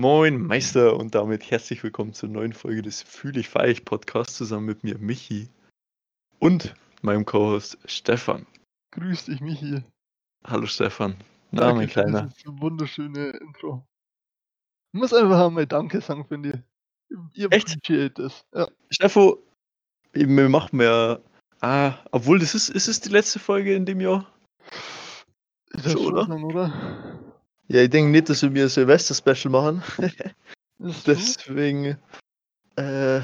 Moin Meister und damit herzlich willkommen zur neuen Folge des Fühl ich feig Podcasts zusammen mit mir Michi und meinem Co-Host Stefan. Grüß dich, Michi. Hallo Stefan. Na, mein Kleiner. Das ist ein wunderschöne Intro. Ich muss einfach einmal Danke sagen, finde ich. Ihr Echt? appreciate das. Ja. Steffo, wir machen ja. Ah, obwohl, das ist, ist es die letzte Folge in dem Jahr? Ist das Schon, schon oder? lang, oder? Ja, ich denke nicht, dass wir ein Silvester-Special machen. Das Deswegen. Äh,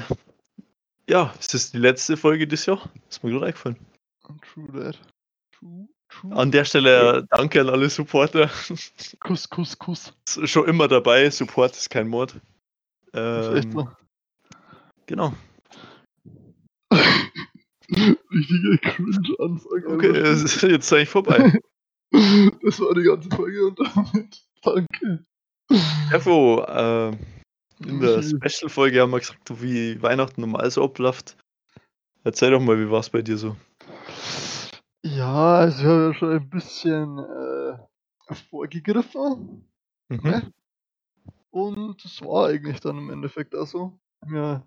ja, es ist die letzte Folge des Jahr. Ist mir gerade eingefallen. true? That. True, true. An der Stelle äh, danke an alle Supporter. Kuss, Kuss, Kuss. Schon immer dabei. Support ist kein Mord. Das Ähm, genau. Richtige Cringe-Ansage. Okay, jetzt eigentlich vorbei. Das war die ganze Folge und damit danke. Erfo, äh, in der. Special-Folge haben wir gesagt, wie Weihnachten normal so abläuft. Erzähl doch mal, wie war es bei dir so? Ja, also ich habe ja schon ein bisschen äh, vorgegriffen. Mhm. Ne? Und es war eigentlich dann im Endeffekt auch so. Wir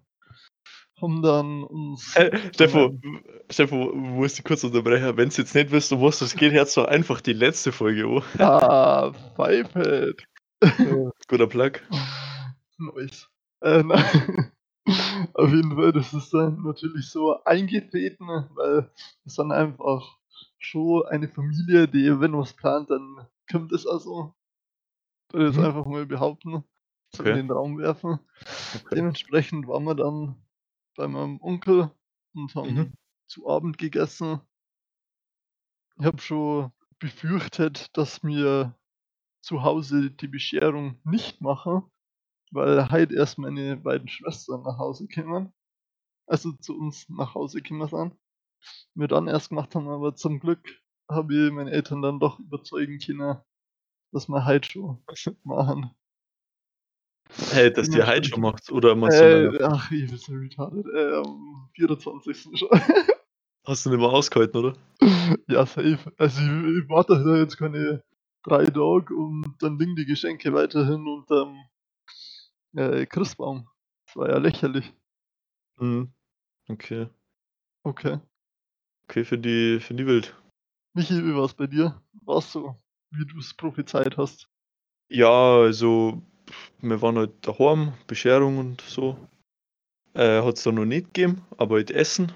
haben dann uns. Hey, Steffo, Steffo, muss ich kurz unterbrechen. Wenn du jetzt nicht wisst, um was es geht, hörst du einfach die letzte Folge an. Ah, Pfeifhead. Guter Plug. Nice. Äh, nein. Auf jeden Fall, das ist dann natürlich so eingetreten, weil es dann einfach schon eine Familie, die, wenn was plant, dann kommt es also. Das jetzt Mhm. einfach mal behaupten, Okay. in den Raum werfen. Okay. Dementsprechend waren wir dann bei meinem Onkel und haben Mhm. zu Abend gegessen. Ich habe schon befürchtet, dass mir zu Hause die Bescherung nicht machen, weil heute erst meine beiden Schwestern nach Hause kommen. Also zu uns nach Hause gekommen sind. Wir dann erst gemacht haben, aber zum Glück habe ich meine Eltern dann doch überzeugen können, dass wir heute schon machen. Hey, dass ihr heute schon macht, oder du Äh, ach, ich bin so retarded. Äh, am 24. schon. hast du nicht mehr ausgehalten, oder? ja, safe. Also ich, ich warte da jetzt keine drei Tage und dann liegen die Geschenke weiterhin unterm äh, Christbaum. Das war ja lächerlich. Mhm. Okay. Okay. Okay, für die, für die Wild. Michi, wie war's bei dir? War's so, wie du es prophezeit hast? Ja, also, wir waren halt daheim, Bescherung und so. Äh, hat es da noch nicht gegeben, aber halt Essen.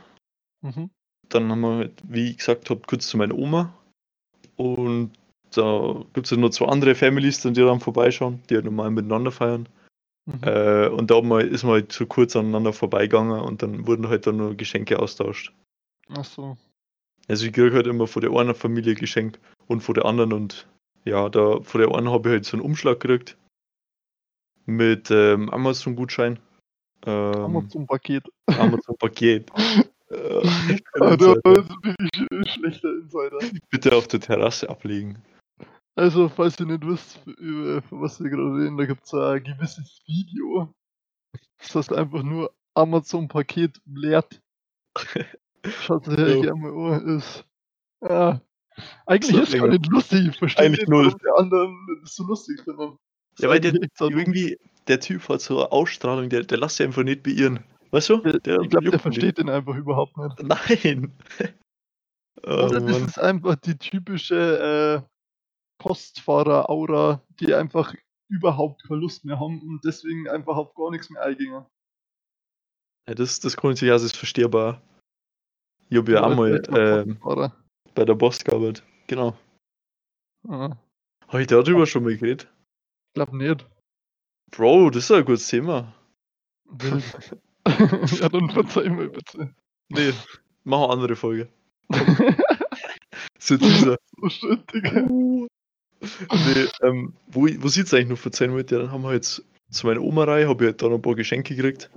Mhm. Dann haben wir, halt, wie ich gesagt habe, kurz zu meiner Oma. Und da gibt es ja noch zwei andere Families, die dann vorbeischauen, die halt normal miteinander feiern. Mhm. Äh, und da ist man halt so kurz aneinander vorbeigegangen und dann wurden halt dann nur Geschenke austauscht. Ach so. Also ich kriege halt immer von der einen Familie Geschenk und von der anderen und ja, da von der einen habe ich halt so einen Umschlag gekriegt mit ähm, Amazon-Gutschein. Ähm, Amazon-Paket. Amazon-Paket. Sch- schlechter Insider. Bitte auf der Terrasse ablegen. Also, falls ihr nicht wisst, über was wir gerade reden, da gibt es ein gewisses Video. Das heißt einfach nur Amazon-Paket leert. Schaut euch gerne mal an. Ist, ja. Eigentlich So, ist es gar nicht lustig. Ich verstehe Eigentlich nicht, null. die anderen so lustig finden. Ja, weil der, irgendwie, der Typ hat so eine Ausstrahlung, der, der lässt sich einfach nicht beirren. Weißt du? Der- ich glaube, der versteht den einfach überhaupt nicht. Nein. oh, das Mann. ist einfach die typische äh, Postfahrer-Aura, die einfach überhaupt keine Lust mehr haben und deswegen einfach auf gar nichts mehr eingehen. Ja, das, das grundsätzlich ist verstehbar. Ich habe ja auch mal ähm, bei der Boss gearbeitet. Genau. Ja, Habe ich darüber schon mal geredet? Ich glaube nicht. Bro, das ist ein gutes Thema. Ja, dann verzeih mir bitte. Nee, machen wir eine andere Folge. So dieser. so schön, Digga. Nee, ähm, wo, wo sieht es eigentlich noch für 10 Minuten? Ja, dann haben wir jetzt zu meiner Oma-Reihe, habe ich halt da noch ein paar Geschenke gekriegt.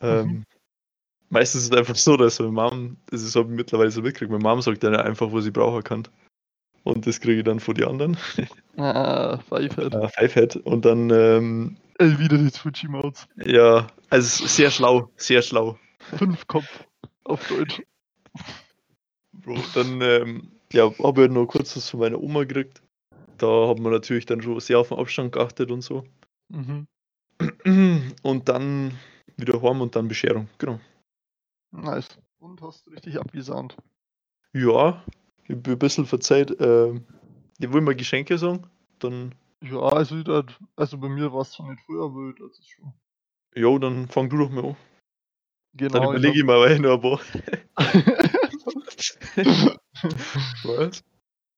Ähm, Mhm. Meistens ist es einfach so, dass meine Mom, das ist habe ich mittlerweile so mitgekriegt, meine Mom sagt dann einfach, was ich brauchen kann. Und das kriege ich dann von den anderen. Ah, Pfeifheit. Äh, Fivehead. Und dann, ähm, Ey, wieder die Twitchy-Modes. ja, also sehr schlau, sehr schlau. Fünf Kopf auf Deutsch. Bro, dann, ähm, ja, habe ich halt noch kurz was von meiner Oma gekriegt. Da hat man natürlich dann schon sehr auf den Abstand geachtet und so. Mhm. Und dann wieder heim und dann Bescherung, genau. Nice. Und hast du richtig abgesahnt? Ja, ich habe ein bisschen verzeiht. Ähm, ich will mal Geschenke sagen, dann, Ja, also ich würd also bei mir war's zwar nicht früher, aber das ist schon jo, dann fang du doch mal an. Dann genau, ich überlege ich mir aber noch ein paar. Was?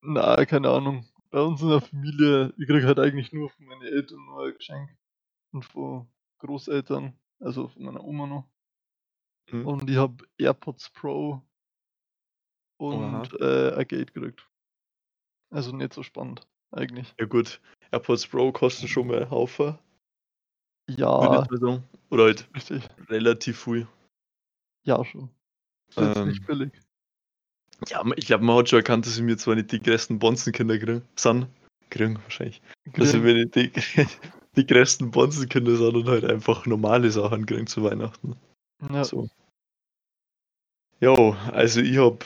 Na, keine Ahnung. Bei uns in der Familie, ich kriege halt eigentlich nur von meinen Eltern nur ein Geschenk und von Großeltern, also von meiner Oma noch. Mhm. Und ich habe AirPods Pro. Und, äh, ein Gate gekriegt. Also nicht so spannend, eigentlich. Ja gut, AirPods Pro kosten schon mal 'n Haufen. Ja. Oder halt richtig. relativ viel. Ja, schon. Ist jetzt Ähm. nicht billig. Ja, ich glaube, man hat schon erkannt, dass wir zwar nicht die größten Bonzenkinder kriegen sind. Kriegen wahrscheinlich. Dass Kriegen. wir nicht die die größten Bonzenkinder sind und halt einfach normale Sachen kriegen zu Weihnachten. Ja. So. Jo, also ich habe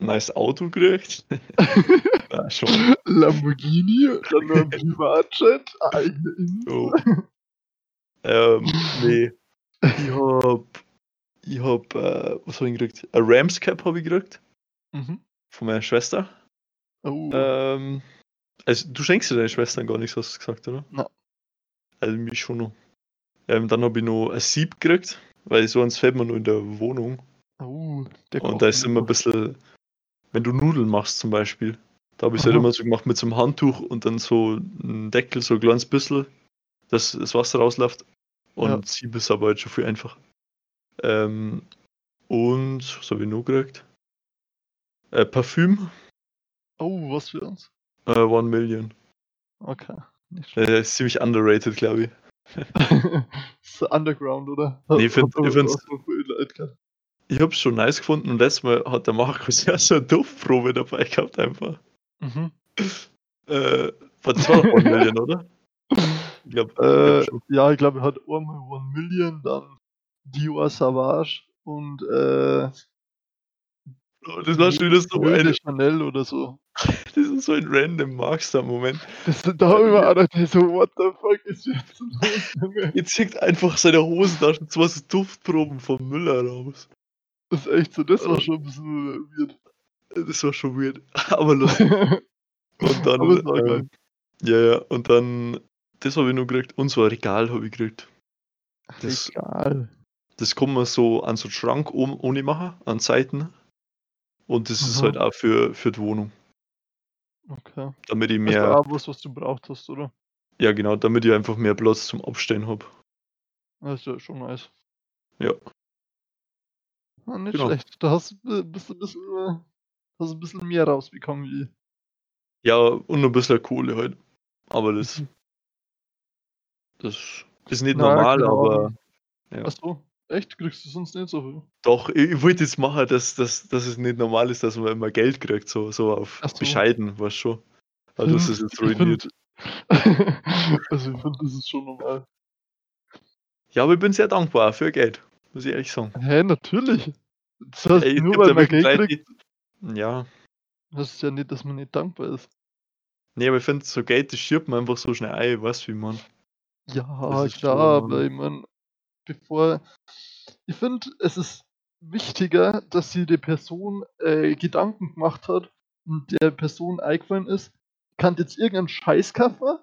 'n neues Auto gekriegt. Ja, schon. Lamborghini, dann noch 'n Privatjet, eigene Insel. Jo. Ähm, ne. Ich habe ich habe, äh was habe ich gekriegt? Ein Rams Cap habe ich gekriegt Mhm. von meiner Schwester. Oh. Ähm, also du schenkst ja deinen Schwestern gar nichts, hast du gesagt, oder? Na. Also mich schon noch. Ähm, dann habe ich noch ein Sieb gekriegt, weil so eins fällt mir nur in der Wohnung. Oh, der Und da ist immer ein bisschen wenn du Nudeln machst zum Beispiel, da habe ich's halt Aha. immer so gemacht mit so 'nem Handtuch und dann so 'n Deckel, so 'n kleines bisschen, dass das Wasser rausläuft. Und Ja. Sieb ist aber halt schon viel einfacher. Ähm, und was habe ich noch gekriegt? Äh, Parfüm, Oh, was für uns? äh, One Million. Okay, nicht. Äh, ist ziemlich underrated, glaube ich. Ist so Underground, oder? Ne, ich aber ich finde ich habe es schon nice gefunden und letztes Mal hat der Markus ja so 'ne Duftprobe dabei gehabt einfach. Mhm. Äh, war das war doch One Million, oder? Ich glaube Äh, ja, ich glaube, er hat einmal One Million, dann Dior Sauvage und, äh Oh, das war schon wieder so eine Chanel oder so. das ist so ein random Markstar-Moment. Da habe ich mir auch gedacht, so: „What the fuck ist jetzt los, Junge?“ Jetzt zieht einfach seine Hosentasche 2 so Duftproben vom Müller raus. Das ist echt so, das war schon 'n bisschen weird. Das war schon weird, aber lustig. Und dann, Aber es war geil. ja, ja, und dann das habe ich noch gekriegt und so 'n Regal habe ich gekriegt. Das Egal. das kann man so an so 'n Schrank oben ohne machen, an Seiten. Und das ist Aha. halt auch für für die Wohnung. Okay. Damit ich mehr auch was, was du braucht hast, oder? ja genau, damit ich einfach mehr Platz zum Abstellen habe. Das ist ja schon nice. Ja. Ah, nicht Genau. schlecht. Da hast du bist du bisschen äh, hast 'n bisschen mehr rausbekommen wie ich. Ja, und noch 'n bisschen Kohle halt. Aber das Mhm. das ist nicht Na, normal, keine aber ja. Ach so, echt? Kriegst du sonst nicht so viel? Doch, i ich wollte jetzt machen, dass dass dass es nicht normal ist, dass man immer Geld kriegt, so so auf so. bescheiden, weißt schon. Aber das ist jetzt ich ruiniert. also, ich finde, das ist schon normal. Ja, aber ich bin sehr dankbar für Geld, muss ich ehrlich sagen. Hä, natürlich. Das heißt, Ey, nur weil man Geld Leute, kriegt die ja. heißt ja nicht, dass man nicht dankbar ist. Ne, aber ich finde, so Geld, das schirbt man einfach so schnell ein, weißt du, wie ich meine? Ja, klar, aber ich meine, bevor ich finde, es ist wichtiger, dass sich die Person, äh, Gedanken gemacht hat und der Person eingefallen ist, kann jetzt irgendeinen Scheiß kaufen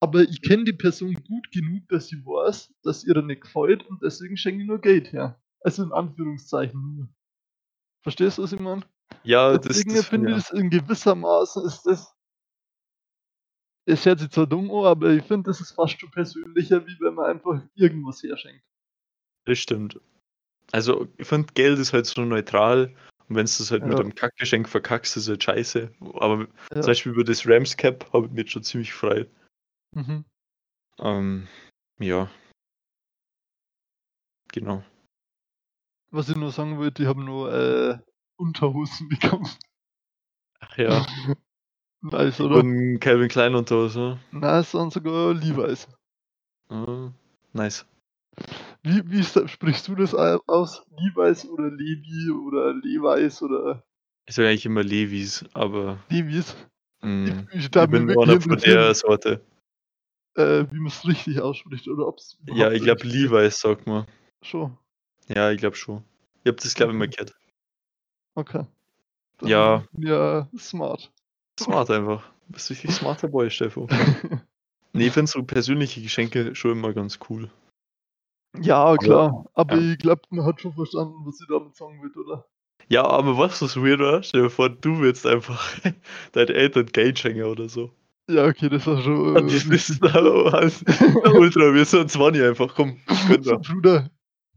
aber ich kenne die Person gut genug, dass sie weiß, dass ihr nicht gefällt und deswegen schenke ich nur Geld her. Also in Anführungszeichen nur. Verstehst du, was ich meine? Ja, das Deswegen das finde ja. ich das in gewissermaßen ist das es hört sich zwar dumm an, aber ich finde, das ist fast schon persönlicher, wie wenn man einfach irgendwas herschenkt. Das stimmt. Also, ich finde, Geld ist halt so neutral und wenn's das halt mit Ja. einem Kackgeschenk verkackst, ist halt scheiße. Aber Ja. zum Beispiel über das Rams Cap habe ich mich jetzt schon ziemlich gefreut. Mhm. Ähm, ja. Genau. Was ich nur sagen wollte, ich habe nur, äh, Unterhosen bekommen. Ach ja. Nice, oder? Von Calvin Klein und. Nein, es sind sogar Levi's. Ah, nice. Wie wie sa sprichst du das aus? Levi's oder Levi oder Levi's oder Ich sage eigentlich immer Levi's, aber Levi's? hm, Ich ich da mir bin einer von der Sorte. Äh, wie man es richtig ausspricht oder ob es Ja, ich glaube Levi's, sagt man. Schon. Ja, ich glaube schon. Ich habe das, glaube ich, mal gehört. Okay. Dann Ja. Ja, smart. Smart einfach. Du bist richtig smarter Boy, Steffo. Nee, ich finde so persönliche Geschenke schon immer ganz cool. ja, klar. Aber ja. ich glaube, man hat schon verstanden, was sie damit sagen will, oder? Ja, aber was ist weird, oder? Stell dir vor, du willst einfach deinen Eltern Geld schenken oder so. Ja, okay, das war schon. Äh, das na, was? Na, Ultra, wir sind 20 einfach, komm, so. Bruder,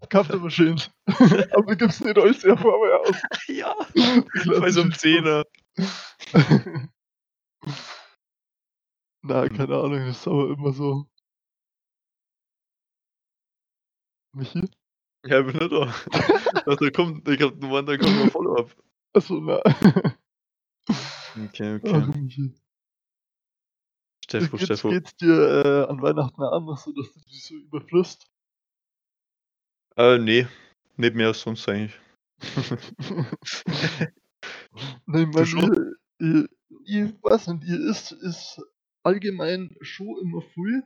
kauft aber schön. aber gibt's nicht alles ja vorher aus. Ja, bei so einem. Zehner. Na, keine Ahnung, das ist aber immer so. Michi? Ja, ich bin nicht da. Da kommt, ich hab da kommt noch Follow-up. Achso, na. Okay, Ach, okay. Michi. Steffo, Geht's, Steffo. geht's dir äh, an Weihnachten anders, so dass du dich so überfrisst? Äh, nee. Nicht mehr als sonst eigentlich. Nein, man, ich, ich, ich weiß nicht, ihr isst ist allgemein schon immer viel,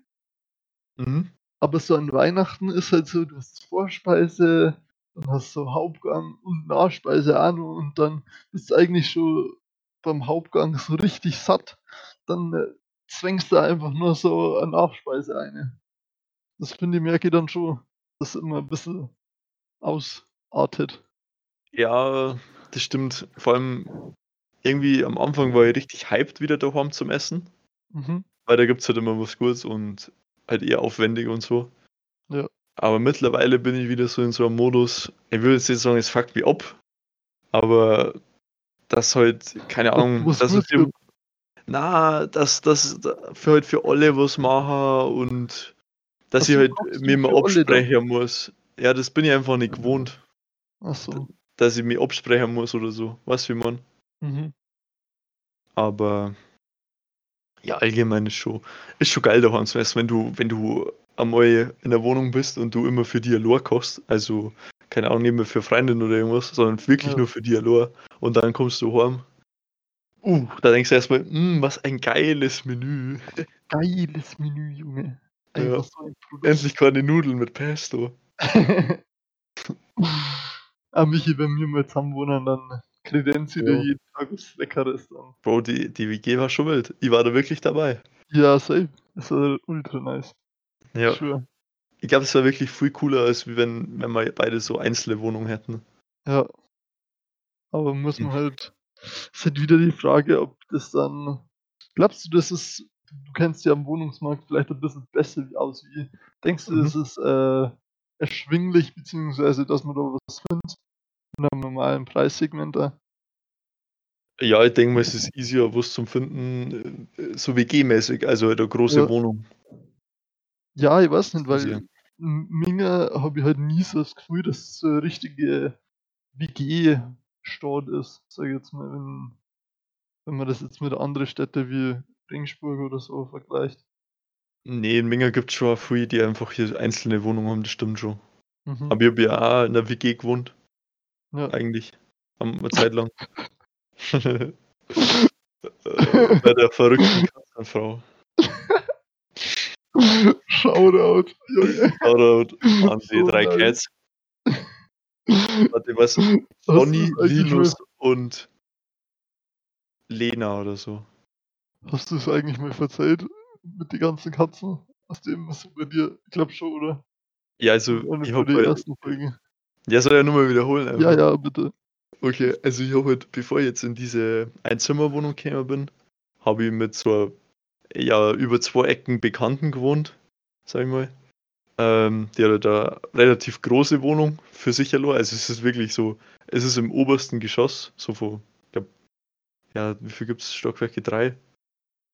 Mhm. aber so an Weihnachten ist halt so, du hast Vorspeise, dann hast du Hauptgang und Nachspeise noch und dann bist du eigentlich schon beim Hauptgang so richtig satt. Dann äh, zwängst du einfach nur so eine Nachspeise eine. Das finde ich, merke ich dann schon, dass es immer ein bisschen ausartet. Ja, das stimmt. Vor allem irgendwie am Anfang war ich richtig hyped wieder daheim zum Essen. Mhm. Weil da gibt's halt immer was Gutes und halt eher aufwendig und so. Ja. Aber mittlerweile bin ich wieder so in so einem Modus, ich will jetzt nicht sagen, es fuckt mich ab, aber das halt, keine Ahnung, was willst ich du? Na, dass das für halt für alle was machen und dass Ach ich so, halt mir dann? absprechen muss. Ja, das bin ich einfach nicht gewohnt, Achso. dass ich mich absprechen muss oder so. Weißt du, wie man? Mhm. Aber ja, allgemein ist schon, ist schon geil daheim zu essen, wenn du, wenn du einmal in der Wohnung bist und du immer für die allein kochst. Also, keine Ahnung, nicht mehr für Freundin oder irgendwas, sondern wirklich Ja. nur für die allein. Und dann kommst du heim. Uh, da denkst du erstmal, "Mm, was ein geiles Menü. Geiles Menü, Junge. Ja. So. Endlich keine Nudeln mit Pesto. ah, Michi, wenn wir mal zusammen wohnen, dann kredenzt dir Ja. jeden Tag was Leckeres dann. Bro, die, die WG war schon wild. Ich war da wirklich dabei. Ja, safe. Das war ultra nice. Ja. Sure. Ich glaube, es war wirklich viel cooler, als wenn, wenn wir beide so einzelne Wohnungen hätten. Ja. Aber muss man Hm. halt. Ist halt wieder die Frage, ob das dann. Glaubst du, das ist. Du kennst ja am Wohnungsmarkt vielleicht ein bisschen besser aus wie. Denkst du, Mhm. das ist äh, erschwinglich, beziehungsweise dass man da was findet? In einem normalen Preissegment da? Ja, ich denke mal, es ist easier, was zum Finden, äh, so WG-mäßig, also halt eine große Ja. Wohnung. Ja, ich weiß nicht, weil in Minga habe ich halt nie so das Gefühl, dass es so eine richtige WG-Stadt ist, sag ich jetzt mal, wenn, wenn man das jetzt mit anderen Städten wie Regensburg oder so vergleicht. Nee, in Minga gibt es schon viele, die einfach hier einzelne Wohnungen haben, das stimmt schon. Mhm. Aber ich habe ja auch in der WG gewohnt, Ja. eigentlich. Eine Zeit lang. bei der verrückten Katzenfrau. Shoutout. Shoutout an die drei. Cats. Warte, was? Sonny, Linus und Lena oder so. hast du es eigentlich mal verzeiht mit den ganzen Katzen? Aus dem, was bei dir, ich glaube schon, oder? Ja, also Eine ich habe ersten Folgen. ja, soll ja nur mal wiederholen Ja, einfach. ja, bitte. Okay, also ich habe halt, bevor ich jetzt in diese Einzimmerwohnung gekommen bin, habe ich mit so ja, über zwei Ecken Bekannten gewohnt, sag ich mal. Ähm, die hat halt eine relativ große Wohnung für sich allein. Also es ist wirklich so, es ist im obersten Geschoss, so von, ich glaub, ja, wie viel gibt es? Stockwerke? Drei.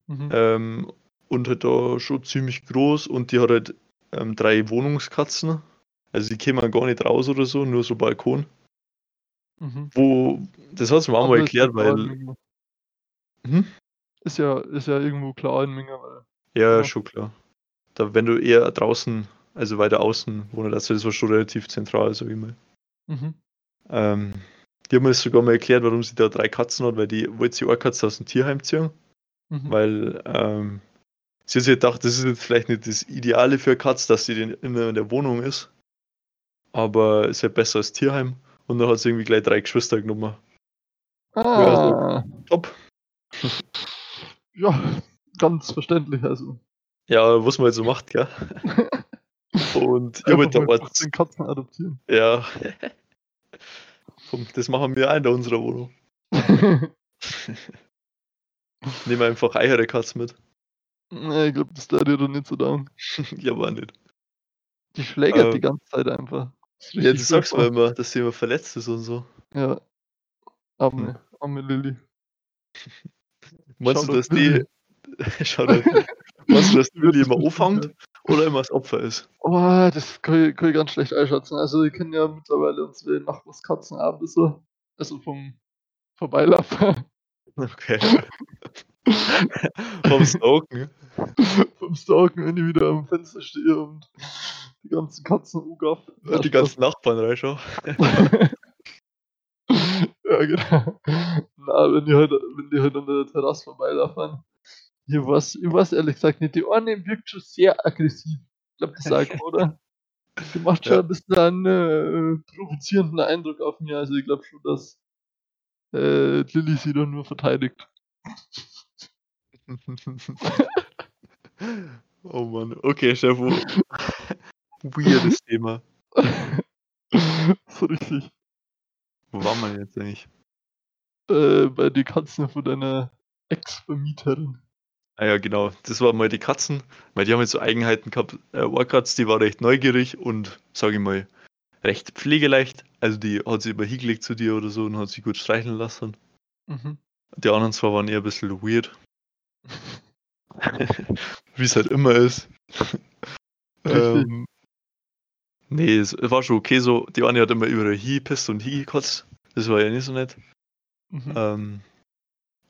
Mhm. Ähm, und halt da schon ziemlich groß und die hat halt ähm, drei Wohnungskatzen. Also die kämen gar nicht raus oder so, nur so Balkon. Mhm. Wo, das hat sie mir auch mal erklärt, weil, hm? Ist ja, ist ja irgendwo klar in Minga, weil. Ja, Ja. schon klar. Da, wenn du eher draußen, also weiter außen wohnst, also das war schon relativ zentral, sag ich mal. Mhm. Ähm, die haben mir sogar mal erklärt, warum sie da drei Katzen hat, weil die wollte sie eine Katze aus dem Tierheim ziehen, Mhm. weil ähm, sie hat sich gedacht, das ist jetzt vielleicht nicht das Ideale für Katz, dass sie immer in der Wohnung ist. Aber ist ja besser als Tierheim. Und dann hat sie irgendwie gleich drei Geschwister genommen. Ah, Top. ja, ganz verständlich. Also. Ja, was man halt so macht, gell? Und Einfach da mal was. 15 Katzen adoptieren. Ja. Komm, das machen wir auch in unserer Wohnung. Nehmen wir einfach eure Katze mit. nee, ich glaube, das da dir doch nicht so down. ja, war nicht. Die schlägert Ähm, die ganze Zeit einfach. Das Ja, du sagst mir furchtbar. immer, dass sie immer verletzt ist und so. Ja. Arme, arme Lilly. Meinst du, dass die. Lilly. Schau. Meinst du, dass Die das immer anfängt oder immer das Opfer ist? Oh, das kann ich, kann ich ganz schlecht einschätzen. Also, ich kenne ja mittlerweile unsere Nachbarskatzen auch ein bisschen. Also vom Vorbeilaufen. Okay. Vom Stalken. vom Stalken, wenn ich wieder am Fenster stehe und die ganzen Katzen ugaff. Die ganzen Nachbarn reinschauen. ja, genau. Na, wenn die halt, wenn die halt an der Terrasse vorbeilaufen. Ich weiß, ich weiß ehrlich gesagt nicht. Die eine wirkt schon sehr aggressiv. Ich glaube, das sagt man, oder? Die macht schon Ja. ein bisschen einen äh, provozierenden Eindruck auf mich. Also ich glaube schon, dass äh, Lilly sie dann nur verteidigt. oh Mann. Okay, Chefo. Weirdes Thema. so richtig. Wo war man jetzt eigentlich? Äh, bei den Katzen von deiner Ex-Vermieterin. Ah ja, genau. Das waren mal die Katzen, weil die haben jetzt so Eigenheiten gehabt. Äh, Warkatz, die war recht neugierig und, sage ich mal, recht pflegeleicht. Also die hat sich immer hingelegt zu dir oder so und hat sich gut streicheln lassen. Mhm. Die anderen zwar waren eher ein bisschen weird. Wie es halt immer ist. Ähm, nee, es war schon okay so. Die eine hat immer überall hingepisst und hingekotzt. Das war ja nicht so nett. Mhm. Ähm,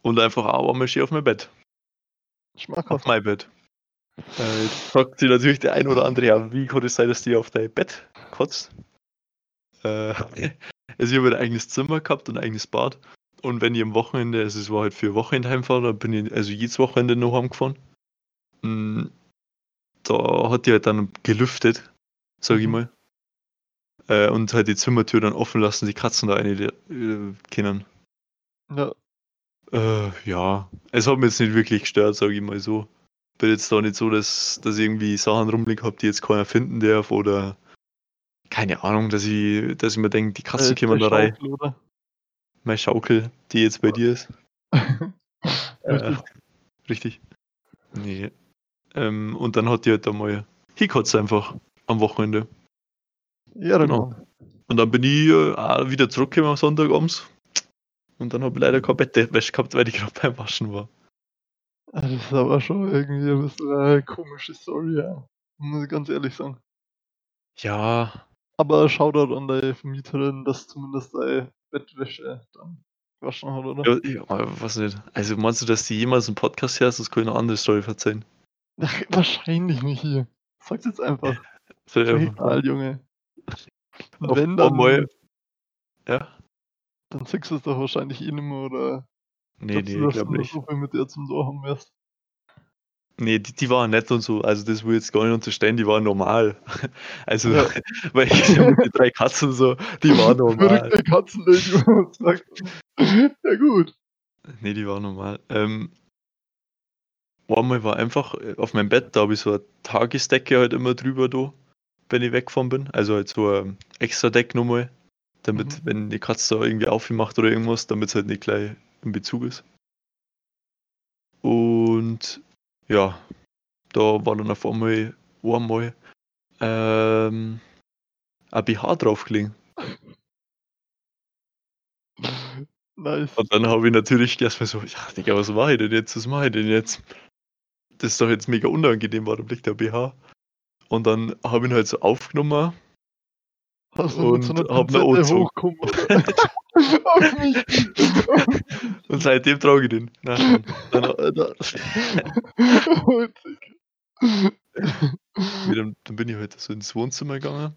und einfach auch einmal schön auf mein Bett. Auf Schmackhaft. mein Bett. Äh, jetzt fragt sich natürlich der ein oder andere, ja, wie kann es sein, dass die auf dein Bett kotzt? Äh, also ich habe ein eigenes Zimmer gehabt und ein eigenes Bad. Und wenn ich am Wochenende, also es war halt für Wochenende heimfahren, dann bin ich also jedes Wochenende noch heimgefahren. Mm, Da hat die halt dann gelüftet, sag ich Mhm. mal. Äh, und halt die Zimmertür dann offen lassen, die Katzen da eine äh, können. Ja. Äh, ja, es hat mich jetzt nicht wirklich gestört, sage ich mal so. Bin jetzt da nicht so, dass, dass ich irgendwie Sachen rumliegen habe, die jetzt keiner finden darf oder keine Ahnung, dass ich, dass ich mir denke, die Katzen Äh, kommen da rein. Meine Schaukel, die jetzt bei dir ist. Richtig. Äh, richtig. Nee. Ähm, und dann hat die halt einmal hingekotzt einfach am Wochenende. Ja, genau. genau. Und dann bin ich äh, wieder zurückgekommen am Sonntagabends. Und dann habe ich leider keine Bettwäsche gehabt, weil ich gerade beim Waschen war. Ah, Das ist aber schon irgendwie ein bisschen eine komische Story, ja. Muss ich ganz ehrlich sagen. Ja, Aber Shoutout an deine Vermieterin, dass zumindest deine Bettwäsche dann gewaschen hat, oder? Ja, ja, was nicht. Also meinst du, dass die jemals einen Podcast hörst? Das kann ich eine andere Story erzählen. Ach, wahrscheinlich nicht hier. Sag's jetzt einfach. Egal, Junge. Wenn, dann, einmal- Ja? Dann sagst du es doch wahrscheinlich eh nicht mehr, oder Nee, nee, ich glaube nicht. so viel mit dir zum Tor haben wirst? Nee, die, die waren nett und so. Also das will ich jetzt gar nicht unterstellen, die waren normal. Also, Ja. weil ich mit den drei Katzen so, die waren normal. Verrückte wenn man sagt. Ja gut. Nee, die waren normal. Ähm, einmal war einfach äh, auf meinem Bett, da habe ich so eine Tagesdecke halt immer drüber da, wenn ich weggefahren bin. Also halt so ein extra Deck nochmal, damit, Mhm. wenn die Katze da irgendwie aufgemacht oder irgendwas, damit es halt nicht gleich in Bezug ist. Und ja, da war dann auf einmal einmal ähm, ein BH draufgelegen. Nice. Und dann habe ich natürlich erstmal so, ja, Digga, was mache ich denn jetzt? Was mache ich denn jetzt? Das ist doch jetzt mega unangenehm, warum liegt der BH? Und dann habe ich ihn halt so aufgenommen. Hast du so und einer hab ne? Auf mich. Und seitdem trage ich den. Nein, dann, dann, dann, bin ich halt so ins Wohnzimmer gegangen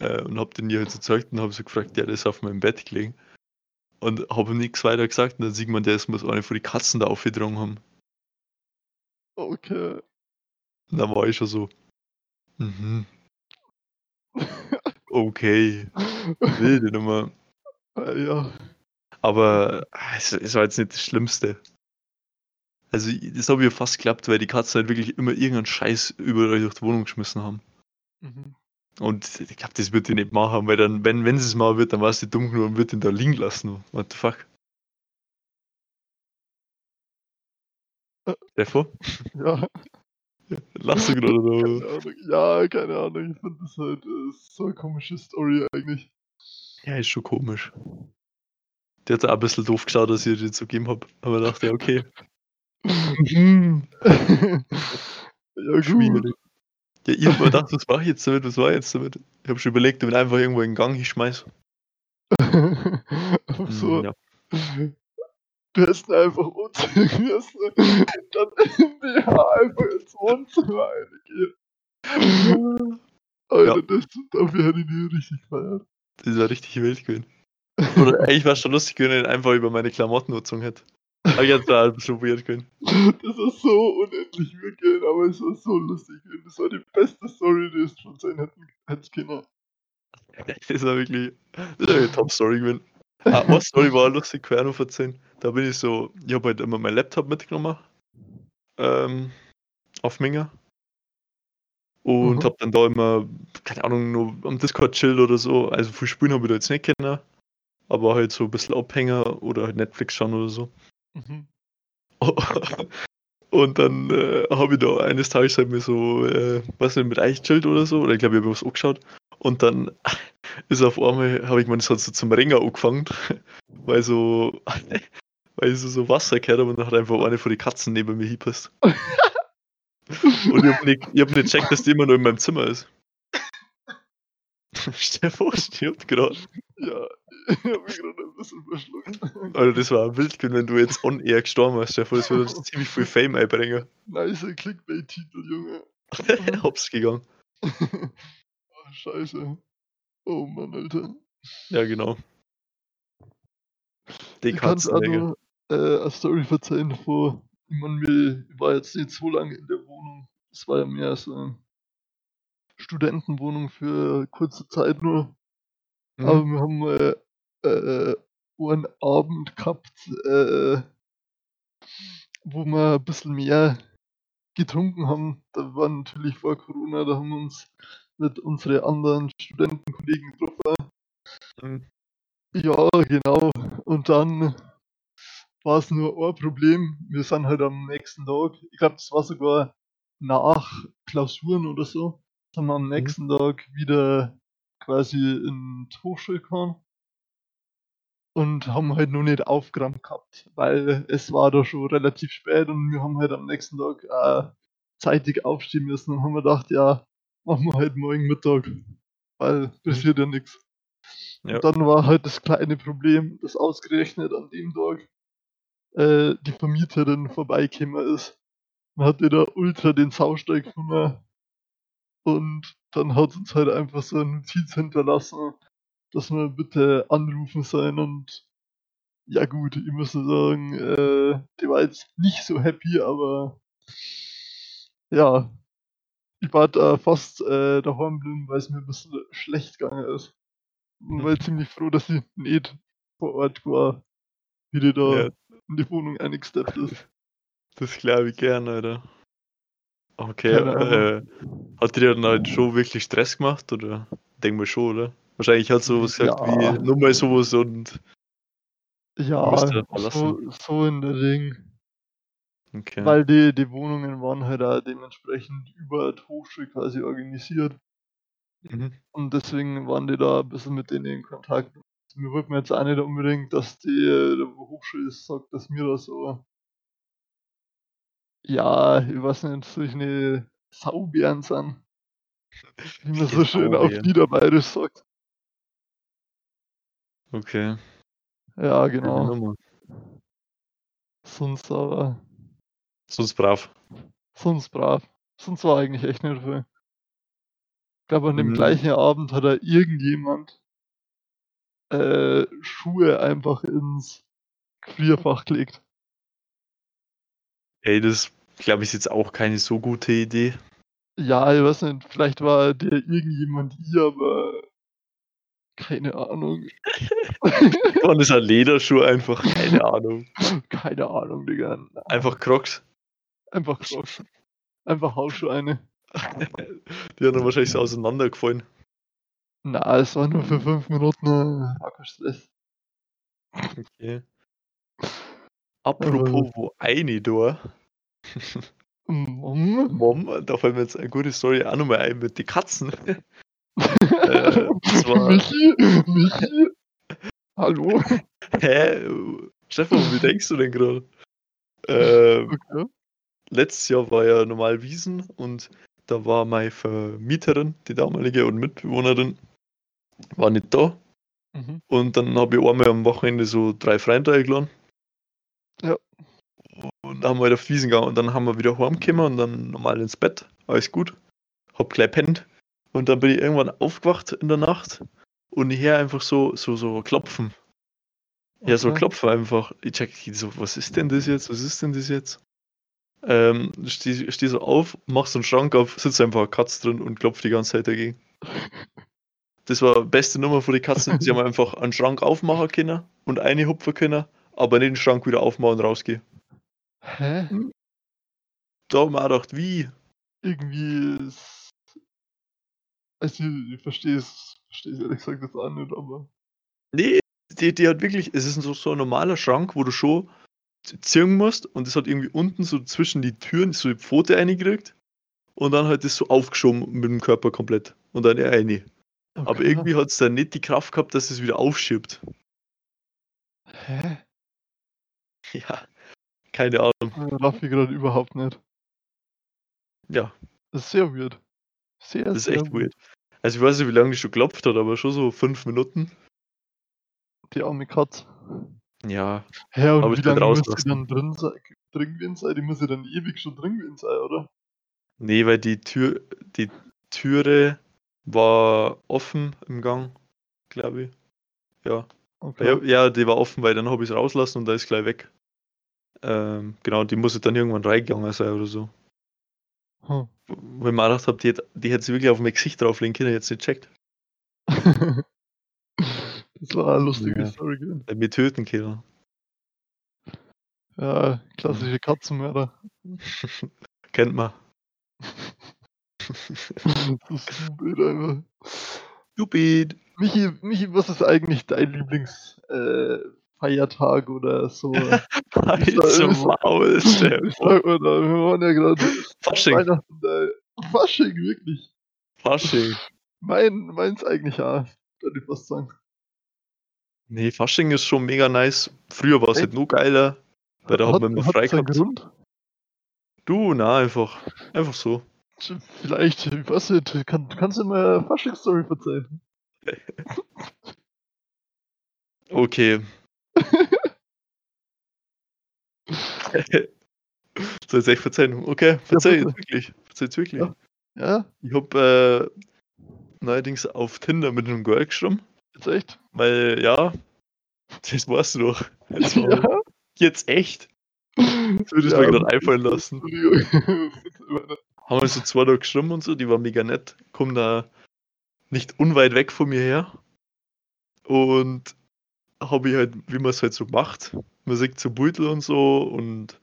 äh, und habe den ihr halt so gezeigt und habe so gefragt, ja, der ist auf meinem Bett gelegen. Und habe ihm nichts weiter gesagt und dann sieht man, der ist muss eine von die Katzen da aufgetragen haben. Okay. Und dann war ich schon so, mhm, okay, wilde Nummer. Äh, ja. Aber ah, es, es war jetzt nicht das Schlimmste. Also das habe ich ja fast geklappt, weil die Katzen halt wirklich immer irgendeinen Scheiß überall durch die Wohnung geschmissen haben. Mhm. Und ich glaube, das wird die nicht machen, weil dann, wenn, wenn sie es mal wird, dann war sie dumm genug und wird ihn da liegen lassen. What the fuck? Äh. Steffo? Ja, Lachst du gerade Ahnung. Ja, keine Ahnung. Ich finde das halt äh, so eine komische Story eigentlich. Ja, ist schon komisch. Der hat auch ein bisschen doof geschaut, dass ich dir so gegeben habe. Aber ich dachte, ja, okay. Ja. Schwierig. Ja, ich hab mir gedacht, was war ich jetzt damit? Was war ich jetzt damit? Ich habe schon überlegt, ich ihn einfach irgendwo in den Gang hinschmeiß. Einfach so. Hm, Ja. Ihn einfach umziehen müssen und dann in die einfach ins Wohnzimmer reingehen. Alter, das, dafür hätte ich nie richtig gefeiert. Das war richtig wild gewesen. Oder eigentlich war es schon lustig wenn ich ihn einfach über meine Klamottennutzung hätte. Aber jetzt war ein bisschen weird gewesen. Das ist so unendlich gewesen, aber es war so lustig. Das war die beste Story, die es schon sein hätten, hätte können. Das war wirklich das war eine Top-Story gewesen. Ah, eine Story war auch lustig, quer noch erzählen. Da bin ich so, ich habe halt immer meinen Laptop mitgenommen. Ähm, auf Minga. Und Mhm. hab dann da immer, keine Ahnung, nur am Discord chill oder so. Also viel spielen habe ich da jetzt nicht kennen. Aber halt so ein bisschen Abhänger oder halt Netflix schauen oder so. Mhm. Und dann äh, habe ich da eines Tages halt mir so, äh, was nicht, mit euch chillt oder so. Oder ich glaube, ich habe was angeschaut. Und dann ist auf einmal, habe ich mir das halt so zum Ringer angefangen. Weil so, weil ich so, so Wasser gehört habe und dann hat einfach eine von den Katzen neben mir hingepasst. Und ich habe nicht, ich hab nicht gecheckt, dass die immer nur in meinem Zimmer ist. Stefan stirbt gerade. Ja, ich habe mich gerade ein bisschen verschluckt. Alter, das war wild, wenn du jetzt on air gestorben wärst, Stefan. Das würde uns ziemlich viel Fame einbringen. Nice Clickbait-Titel, Junge. Hops gegangen. oh, scheiße. Oh Mann, Alter. Ja, genau. Die Ich kann auch Katzen, Digga. noch äh, eine Story erzählen von, ich meine, wir- ich war jetzt nicht so lange in der Wohnung. Es war ja mehr so eine Studentenwohnung für kurze Zeit nur. Mhm. Aber wir haben äh, äh, einen Abend gehabt, äh, wo wir ein bisschen mehr getrunken haben. Da war natürlich vor Corona, da haben wir uns mit unseren anderen Studentenkollegen getroffen. Mhm. Ja, genau. Und dann war es nur ein Problem. Wir sind halt am nächsten Tag, ich glaube, das war sogar nach Klausuren oder so, sind wir am nächsten Tag wieder quasi in die Hochschule gefahren und haben halt noch nicht aufgeräumt gehabt, weil es war da schon relativ spät und wir haben halt am nächsten Tag äh, zeitig aufstehen müssen und haben wir gedacht, ja, machen wir halt morgen Mittag, weil passiert ja nichts. Ja. Und dann war halt das kleine Problem, dass ausgerechnet an dem Tag äh, die Vermieterin vorbeigekommen ist. Man hatte da ultra den Sausteig gefunden und dann hat uns halt einfach so eine Notiz hinterlassen, dass wir bitte anrufen sollen und ja gut, ich muss sagen, äh, die war jetzt nicht so happy, aber ja, ich war da fast äh, daheim geblieben, weil es mir ein bisschen schlecht gegangen ist. Und war ziemlich froh, dass sie nicht vor Ort war, wie die da Ja. in die Wohnung eingesteppt ist. Das glaube ich gern, Alter. Okay, äh, hat dir dann halt schon wirklich Stress gemacht, oder? Denk mal schon, oder? Wahrscheinlich hat sowas gesagt Ja. wie, nur mal sowas und, Ja, so, so in der Ding. Okay. Weil die, die Wohnungen waren halt auch dementsprechend über die Hochschule quasi organisiert. Mhm. Und deswegen waren die da ein bisschen mit denen in Kontakt. Wir wollten jetzt auch nicht unbedingt, dass die der Hochschule sagt, dass wir da so, ja, ich weiß nicht, solche Saubären sind. Wie man so schön auf Saubären? Niederbayerisch sagt. Okay. Ja, genau. Sonst aber, Sonst brav. sonst brav. Sonst war eigentlich echt nicht viel. Ich glaube, an dem Mhm. gleichen Abend hat da irgendjemand äh, Schuhe einfach ins Gefrierfach gelegt. Ey, das glaube ich, ist jetzt auch keine so gute Idee. Ja, ich weiß nicht, vielleicht war der irgendjemand hier, aber keine Ahnung. Und es hat Lederschuhe einfach, keine Ahnung. Keine Ahnung, Digga. Einfach Crocs. Einfach Crocs. Einfach Hausschuhe. Die haben dann wahrscheinlich so auseinandergefallen. Na, es war nur für fünf Minuten. äh, War kein Stress. Okay. Apropos, wo eine da, Mom? Mom, da fällt mir jetzt eine gute Story auch nochmal ein mit den Katzen. äh, war, Michi? Michi? Hallo? hä? Stefan, wie denkst du denn gerade? Ähm, Okay. Letztes Jahr war ja normal Wiesen und da war meine Vermieterin, die damalige und Mitbewohnerin, war nicht da. Mhm. Und dann habe ich einmal am Wochenende so drei Freunde eingeladen. Ja. Und dann haben wir halt auf Wiesen gegangen und dann haben wir wieder heimgekommen und dann normal ins Bett. Alles gut. Hab gleich pennt. Und dann bin ich irgendwann aufgewacht in der Nacht und ich höre einfach so, so, so klopfen. Ja, so Okay. klopfen einfach. Ich check so, was ist denn das jetzt? Was ist denn das jetzt? Ähm, steh, steh so auf, mach so einen Schrank auf, sitzt einfach eine Katze drin und klopft die ganze Zeit dagegen. Das war die beste Nummer für die Katzen. Sie haben einfach einen Schrank aufmachen können und eine hupfen können, aber nicht den Schrank wieder aufmachen und rausgehen. Hä? Da haben wir auch gedacht, wie? Irgendwie ist. Also, ich verstehe es, verstehe es ehrlich gesagt das auch nicht, aber. Nee, die, die hat wirklich, es ist so, so ein normaler Schrank, wo du schon ziehen musst und es hat irgendwie unten so zwischen die Türen so die Pfote reingekriegt und dann halt das so aufgeschoben mit dem Körper komplett und dann eine. Aber Okay. irgendwie hat es dann nicht die Kraft gehabt, dass es wieder aufschiebt. Hä? Ja, keine Ahnung. Äh, Raff ich gerade überhaupt nicht. Ja, Das ist sehr weird. Sehr, das ist sehr echt weird. Also ich weiß nicht, wie lange die schon geklopft hat, aber schon so fünf Minuten. Die arme Katze. Ja, Hä, und Aber wie lange muss sie dann drin sein, drin gewesen sein? Die muss ja dann ewig schon drin gewesen sein, oder? nee, weil die Tür, die Türe war offen im Gang, glaube ich. Ja. Okay. Ja, die war offen, weil dann habe ich es rauslassen und da ist gleich weg. Ähm, genau, die muss dann irgendwann reingegangen sein oder so. Hm. Mir auch gedacht habe, die, hätte- die sich wirklich auf mein Gesicht drauflegen können, jetzt nicht checkt. das war eine lustige Ja. Story gewesen. Äh, Mir töten können. Ja, klassische Katzenmörder. Kennt man. das ist stupid einfach. Stupid. Michi, Michi, was ist eigentlich dein Lieblingsfeiertag äh, oder so? Halt zum Maul, wir waren ja gerade Fasching. Weihnachten da. Fasching, wirklich. Fasching. Mein, meins eigentlich ja, würde ich fast sagen. Nee, Fasching ist schon mega nice. Früher war es halt nur geiler, weil da hat man immer frei gehabt. Grund? Du, na, einfach. Einfach so. Vielleicht, ich weiß nicht, kann, kannst du mir eine Fasching-Story verzeihen? Okay. Soll ich echt verzeihen? Okay, verzeih jetzt wirklich. Verzeih wirklich. Ja. Ja, Ich hab äh, neuerdings auf Tinder mit einem Girl geschrieben, jetzt echt? weil ja, das weißt du doch. Jetzt, war- Ja. jetzt echt. Das würde ich Ja, mir gerade einfallen lassen. Haben wir so zwei da geschrieben und so, die war mega nett. Kommen da nicht unweit weg von mir her. Und habe ich halt, wie man es halt so macht, man sieht so Beutel und so und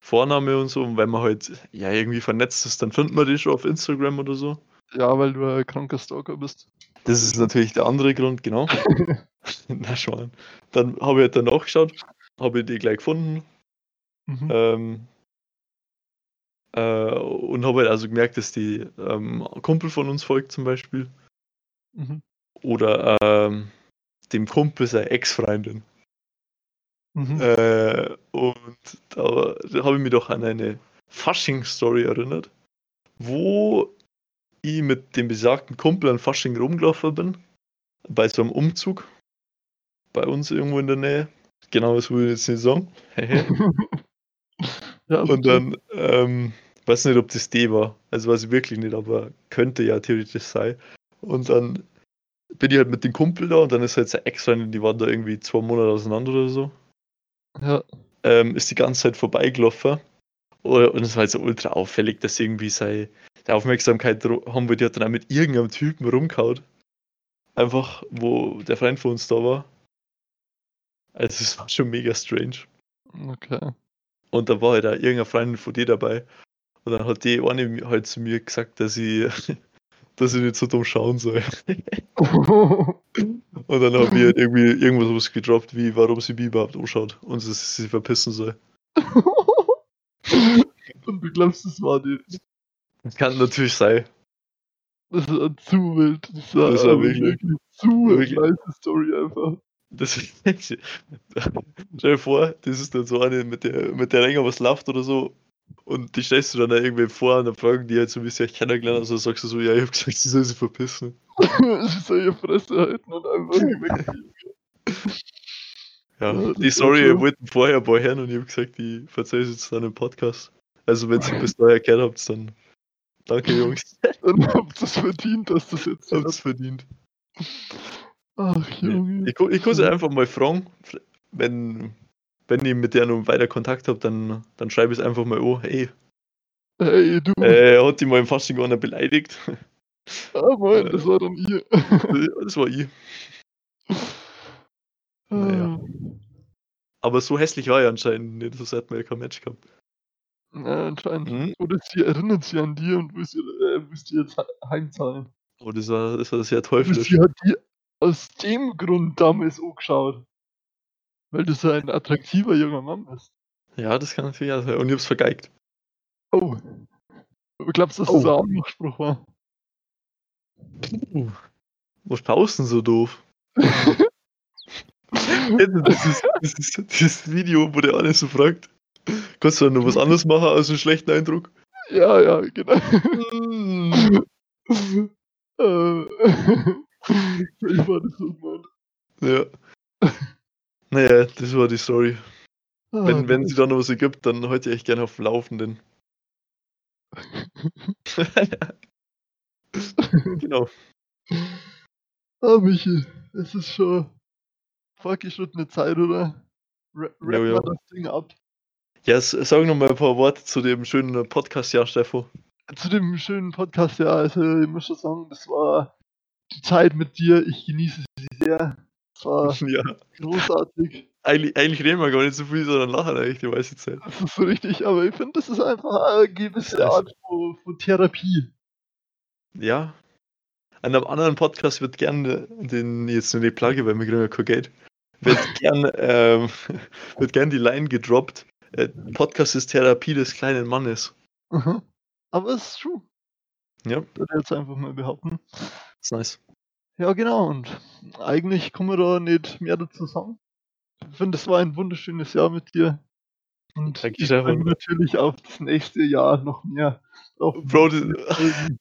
Vorname und so. Und wenn man halt ja irgendwie vernetzt ist, dann findet man die schon auf Instagram oder so. ja, weil du ein kranker Stalker bist. Das ist natürlich der andere Grund, genau. Na schon. Dann habe ich halt danach geschaut, habe ich die gleich gefunden. Mhm. Ähm, äh, und habe halt also gemerkt, dass die ähm, Kumpel von uns folgt zum Beispiel. Mhm. Oder ähm, dem Kumpel seine Ex-Freundin. Mhm. Äh, und da, da habe ich mich doch an eine Fasching-Story erinnert, wo ich mit dem besagten Kumpel an Fasching rumgelaufen bin, bei so einem Umzug bei uns irgendwo in der Nähe. Genau, das würde ich jetzt nicht sagen. ja, Und dann, ähm, weiß nicht, ob das die war. Also weiß ich wirklich nicht, aber könnte ja theoretisch sein. Und dann bin ich halt mit dem Kumpel da und dann ist halt seine Ex-Freundin, die waren da irgendwie zwei Monate auseinander oder so. ja. ähm, ist die ganze Zeit vorbeigelaufen Und es war halt so ultra auffällig, dass irgendwie sei der Aufmerksamkeit haben wir, die hat dann auch mit irgendeinem Typen rumgehauen. Einfach, wo der Freund von uns da war. Also es war schon mega strange. Okay. Und da war halt auch irgendeine Freundin von dir dabei. Und dann hat die eine halt zu mir gesagt, dass ich, dass ich nicht so dumm schauen soll. Und dann habe ich halt irgendwie irgendwas was gedroppt, wie warum sie mich überhaupt anschaut und sie sie verpissen soll. Und du glaubst, das war die. Kann natürlich sein. Das war zu wild. Das war, Das aber wirklich- wirklich, zu eine nice Story einfach. Das Stell dir vor, das ist dann so eine, mit der, mit der länger was läuft oder so. Und die stellst du dann da irgendwie vor und dann fragen die halt so, wie sie euch kennengelernt Also sagst du so, ja, ich hab gesagt, sie soll sich verpissen. Sie soll ihre Fresse halten und einfach weg. Ja, Ja, die Story schon- wollten vorher paar hören und ich hab gesagt, ich erzähle es jetzt dann im Podcast. Also wenn ihr bis daher gehört habt, dann danke Jungs, Dann habt ihr es verdient, dass das jetzt habt es verdient. Ach, Junge. Ich, ich kann sie einfach mal fragen, wenn, wenn ich mit der noch weiter Kontakt habe, dann, dann schreibe ich es einfach mal an, hey, Hey, du. äh, hat die mal im Fasching einer beleidigt? ah, Mann, das war dann ihr. Das war ich. Naja. Aber so hässlich war er anscheinend nicht, sonst hätten wir ja kein Match gehabt. Ja, anscheinend. Mhm. Oder sie erinnert sich an die und will sie, äh, will sie jetzt he- heimzahlen. Oh, das war, das Aber teuflisch. sie hat die aus dem Grund damals angeschaut. Weil du so ein attraktiver junger Mann bist. Ja, das kann natürlich auch sein. Und ich hab's vergeigt. Oh. Du glaubst, dass Oh. das ein Anmachspruch war? Was brauchst du denn so doof? das, ist, das ist dieses Video, wo der eine so fragt, kannst du dann noch was anderes machen als einen schlechten Eindruck? Ja, ja, genau. Ich war das so gemeint. ja. Naja, das war die Story. Ah, Wenn, wenn sie da noch was ergibt, dann heute ich gerne auf dem Laufenden. genau. Ah, Michi, es ist schon fortgeschrittene Zeit, oder? Ra Rappen jo. wir das Ding ab. Ja, sag noch mal ein paar Worte zu dem schönen Podcast, ja, Steffo. Zu dem schönen Podcast, ja, also ich muss schon sagen, das war die Zeit mit dir, ich genieße sie sehr. Es war Ja, großartig. eigentlich, eigentlich reden wir gar nicht so viel, sondern lachen eigentlich die meiste Zeit. Das ist so richtig, aber ich finde, das ist einfach eine gewisse. Art von, von Therapie. Ja. An einem anderen Podcast wird gern, den ich jetzt nur nicht plugge, weil wir kriegen ja kein Geld, wird gern, ähm, wird gern die Line gedroppt. Äh, Podcast ist Therapie des kleinen Mannes. Mhm. Aber es ist true. Ja, Das jetzt einfach mal behaupten. ist nice. Ja, genau, und eigentlich kann man da nicht mehr dazu sagen. Ich finde, es war ein wunderschönes Jahr mit dir. Und Danke, ich freue natürlich auf das nächste Jahr noch mehr. Auf Bro, das.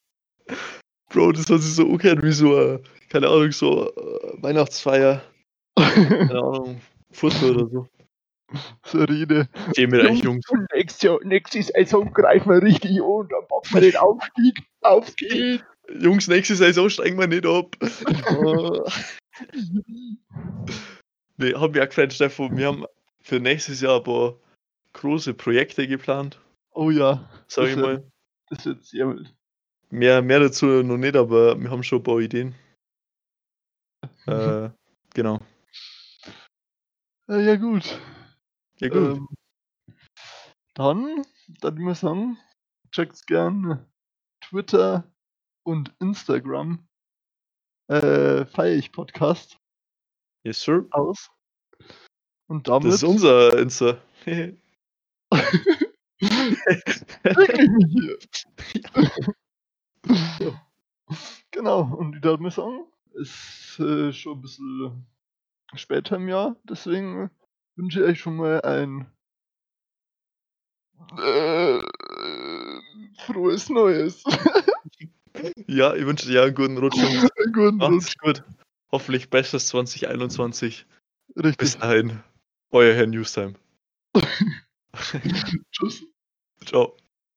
Bro, das hat sich so angehört wie so, äh, keine Ahnung, so äh, Weihnachtsfeier, keine Ahnung, Fußball oder so. so Rede. Geh mir echt Jungs. Und nächstes, Jahr, nächste Saison greifen wir richtig an und dann packen wir den Aufstieg. Auf geht's! Jungs, nächste Saison steigen wir nicht ab. Nee, haben wir auch gefreut, Stefan. Wir haben für nächstes Jahr ein paar große Projekte geplant, Oh ja, sag ich mal. das wird sehr wild. Mehr, mehr dazu noch nicht, aber wir haben schon ein paar Ideen. Äh, genau. Äh, ja, gut. Ja, gut. Ähm, dann, dann würde ich sagen, checkt's gern Twitter und Instagram. Äh, feier ich Podcast yes, sir. aus. Und damit. Das ist unser Insta. Hier. genau, und ich darf mir sagen, ist äh, schon ein bisschen später im Jahr, deswegen wünsche euch schon mal ein äh, frohes Neues. ja, ich wünsche dir einen guten Rutsch. Einen guten Rutsch. Gut. Hoffentlich bestes 2021. Bis Richtig. dahin, euer Herr Newstime. Tschüss. Ciao.